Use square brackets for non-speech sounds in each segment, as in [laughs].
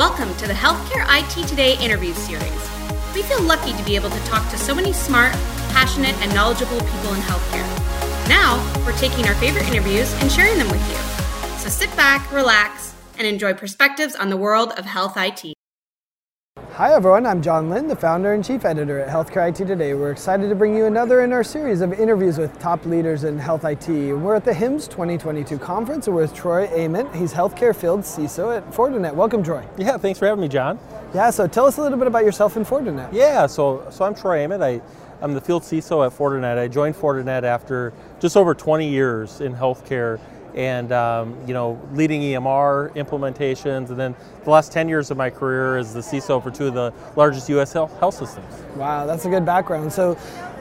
Welcome to the Healthcare IT Today interview series. We feel lucky to be able to talk to so many smart, passionate, and knowledgeable people in healthcare. Now, we're taking our favorite interviews and sharing them with you. So sit back, relax, and enjoy perspectives on the world of health IT. Hi everyone, I'm John Lynn, the founder and chief editor at Healthcare IT Today. We're excited to bring you another in our series of interviews with top leaders in health IT. We're at the HIMSS 2022 conference and we're with Troy Ament. He's healthcare field CISO at Fortinet. Welcome, Troy. Yeah, thanks for having me, John. Yeah, so tell us a little bit about yourself and Fortinet. Yeah, so so I'm Troy Ament. I, I'm the field CISO at Fortinet. I joined Fortinet after just over 20 years in healthcare and um, you know leading EMR implementations, and then the last 10 years of my career as the CISO for two of the largest U.S. health, health systems. Wow, that's a good background. So,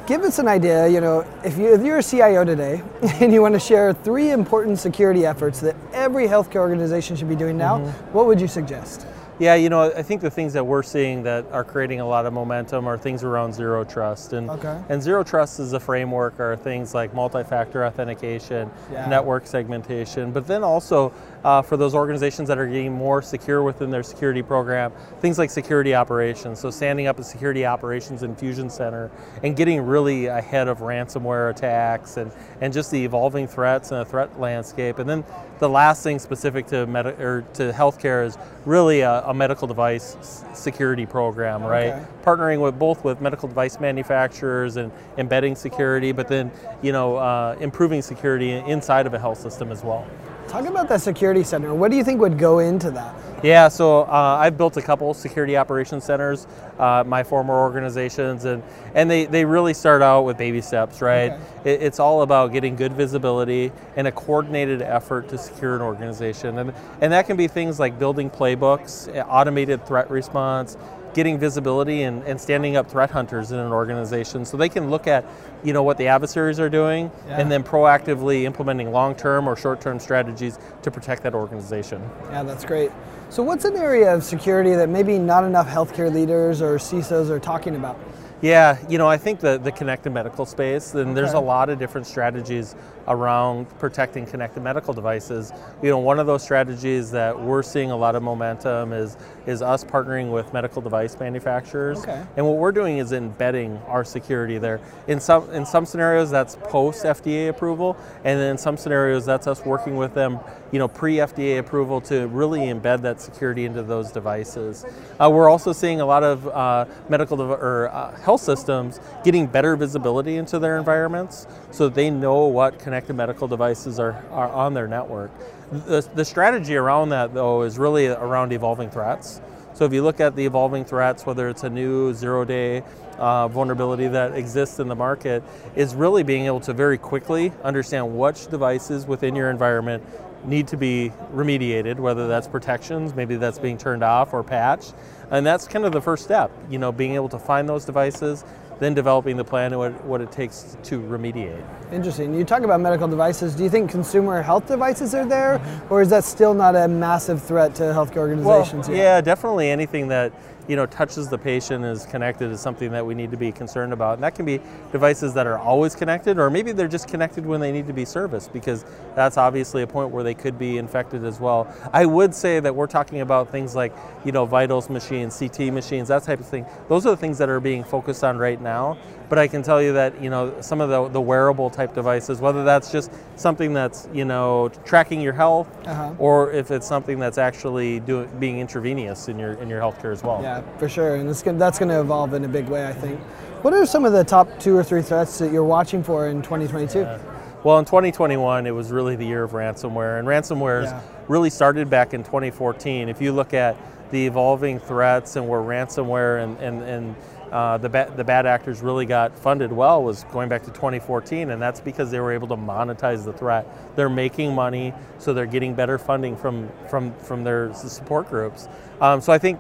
give us an idea. You know, if, you, if you're a CIO today [laughs] and you want to share three important security efforts that every healthcare organization should be doing now, mm-hmm. what would you suggest? Yeah, you know, I think the things that we're seeing that are creating a lot of momentum are things around zero trust. And, okay. and zero trust as a framework are things like multi-factor authentication, yeah. network segmentation, but then also uh, for those organizations that are getting more secure within their security program, things like security operations. So standing up a security operations infusion center and getting really ahead of ransomware attacks and, and just the evolving threats and the threat landscape. And then the last thing specific to, med- or to healthcare is really a, a medical device security program, right? Okay. Partnering with both with medical device manufacturers and embedding security, but then you know uh, improving security inside of a health system as well. Talk about that security center. What do you think would go into that? Yeah, so uh, I've built a couple security operations centers, uh, my former organizations, and, and they, they really start out with baby steps, right? Okay. It, it's all about getting good visibility and a coordinated effort to secure an organization. And, and that can be things like building playbooks, automated threat response, getting visibility and, and, standing up threat hunters in an organization so they can look at you know what the adversaries are doing yeah. and then proactively implementing long-term or short-term strategies to protect that organization. Yeah that's great. So what's an area of security that maybe not enough healthcare leaders or cisos are talking about yeah, you know, I think the, the connected medical space, and okay. there's a lot of different strategies around protecting connected medical devices. You know, one of those strategies that we're seeing a lot of momentum is is us partnering with medical device manufacturers. Okay. And what we're doing is embedding our security there. In some in some scenarios that's post FDA approval, and then in some scenarios that's us working with them, you know, pre FDA approval to really embed that security into those devices. Uh, we're also seeing a lot of uh, medical dev- or uh, health systems getting better visibility into their environments so that they know what connected medical devices are, are on their network. The, the strategy around that, though, is really around evolving threats. So if you look at the evolving threats, whether it's a new zero-day uh, vulnerability that exists in the market, is really being able to very quickly understand which devices within your environment need to be remediated, whether that's protections, maybe that's being turned off or patched. And that's kind of the first step, you know, being able to find those devices, then developing the plan and what, what it takes to remediate. Interesting. You talk about medical devices. Do you think consumer health devices are there, mm-hmm. or is that still not a massive threat to healthcare organizations? Well, yeah, definitely anything that you know, touches the patient is connected is something that we need to be concerned about. And that can be devices that are always connected, or maybe they're just connected when they need to be serviced, because that's obviously a point where they could be infected as well. I would say that we're talking about things like, you know, vitals machines, CT machines, that type of thing. Those are the things that are being focused on right now. But I can tell you that you know some of the, the wearable type devices, whether that's just something that's you know tracking your health, uh-huh. or if it's something that's actually doing being intravenous in your in your healthcare as well. Yeah, for sure, and it's gonna, that's going to evolve in a big way, I think. What are some of the top two or three threats that you're watching for in 2022? Yeah. Well, in 2021, it was really the year of ransomware, and ransomware yeah. really started back in 2014. If you look at the evolving threats and where ransomware and, and, and uh, the, ba- the bad actors really got funded well was going back to 2014, and that's because they were able to monetize the threat. They're making money, so they're getting better funding from, from, from their support groups. Um, so I think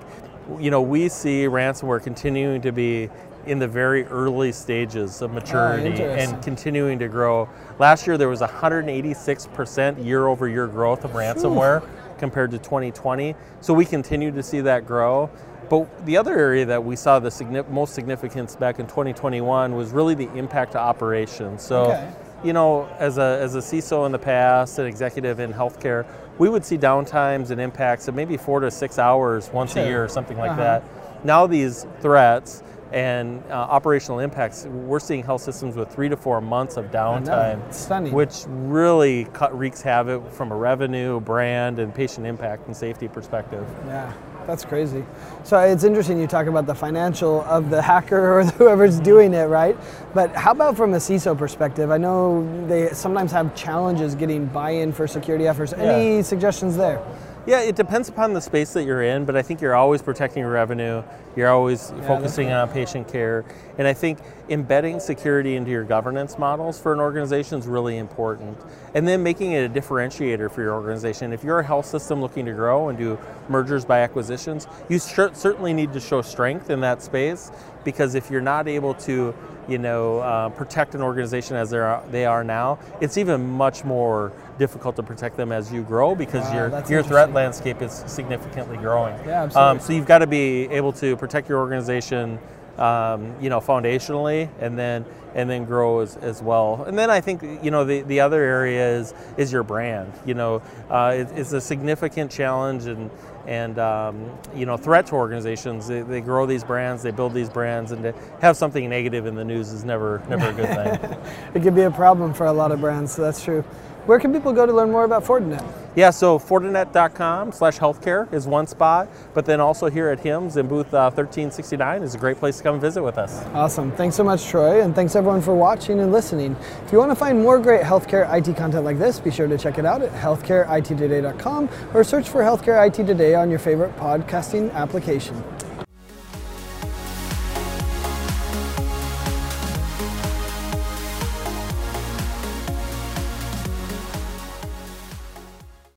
you know, we see ransomware continuing to be in the very early stages of maturity oh, and continuing to grow. Last year there was 186% year over year growth of ransomware compared to 2020. So we continue to see that grow. But the other area that we saw the most significance back in 2021 was really the impact to operations. So, okay. you know, as a, as a CISO in the past, an executive in healthcare, we would see downtimes and impacts of maybe four to six hours once Sure. a year or something like Uh-huh. that. Now these threats and uh, operational impacts, we're seeing health systems with three to four months of downtime, which really cut, wreaks havoc from a revenue, brand, and patient impact and safety perspective. Yeah, that's crazy. So it's interesting you talk about the financial of the hacker or [laughs] whoever's doing it, right? But how about from a CISO perspective? I know they sometimes have challenges getting buy-in for security efforts. Any suggestions there? Yeah, it depends upon the space that you're in, but I think you're always protecting your revenue. You're always that's focusing on patient care. And I think embedding security into your governance models for an organization is really important. And then making it a differentiator for your organization. If you're a health system looking to grow and do mergers by acquisitions, you cer- certainly need to show strength in that space because if you're not able to you know, uh, protect an organization as they are, they are now, it's even much more difficult to protect them as you grow because Wow, your your threat landscape is significantly growing. Yeah, absolutely. Um, so you've got to be able to protect your organization, um, you know, foundationally, and then and then grow as, as well. And then I think you know the, the other area is is your brand. You know, uh, it, it's a significant challenge and and um, you know threat to organizations. They, they grow these brands, they build these brands, and to have something negative in the news is never never a good thing. [laughs] It could be a problem for a lot of brands, so that's true. Where can people go to learn more about Fortinet? Yeah, so Fortinet.com slash healthcare is one spot, but then also here at HIMSS in booth uh, 1369 is a great place to come visit with us. Awesome. Thanks so much, Troy, and thanks everyone for watching and listening. If you want to find more great healthcare IT content like this, be sure to check it out at healthcareittoday.com or search for Healthcare IT Today on your favorite podcasting application.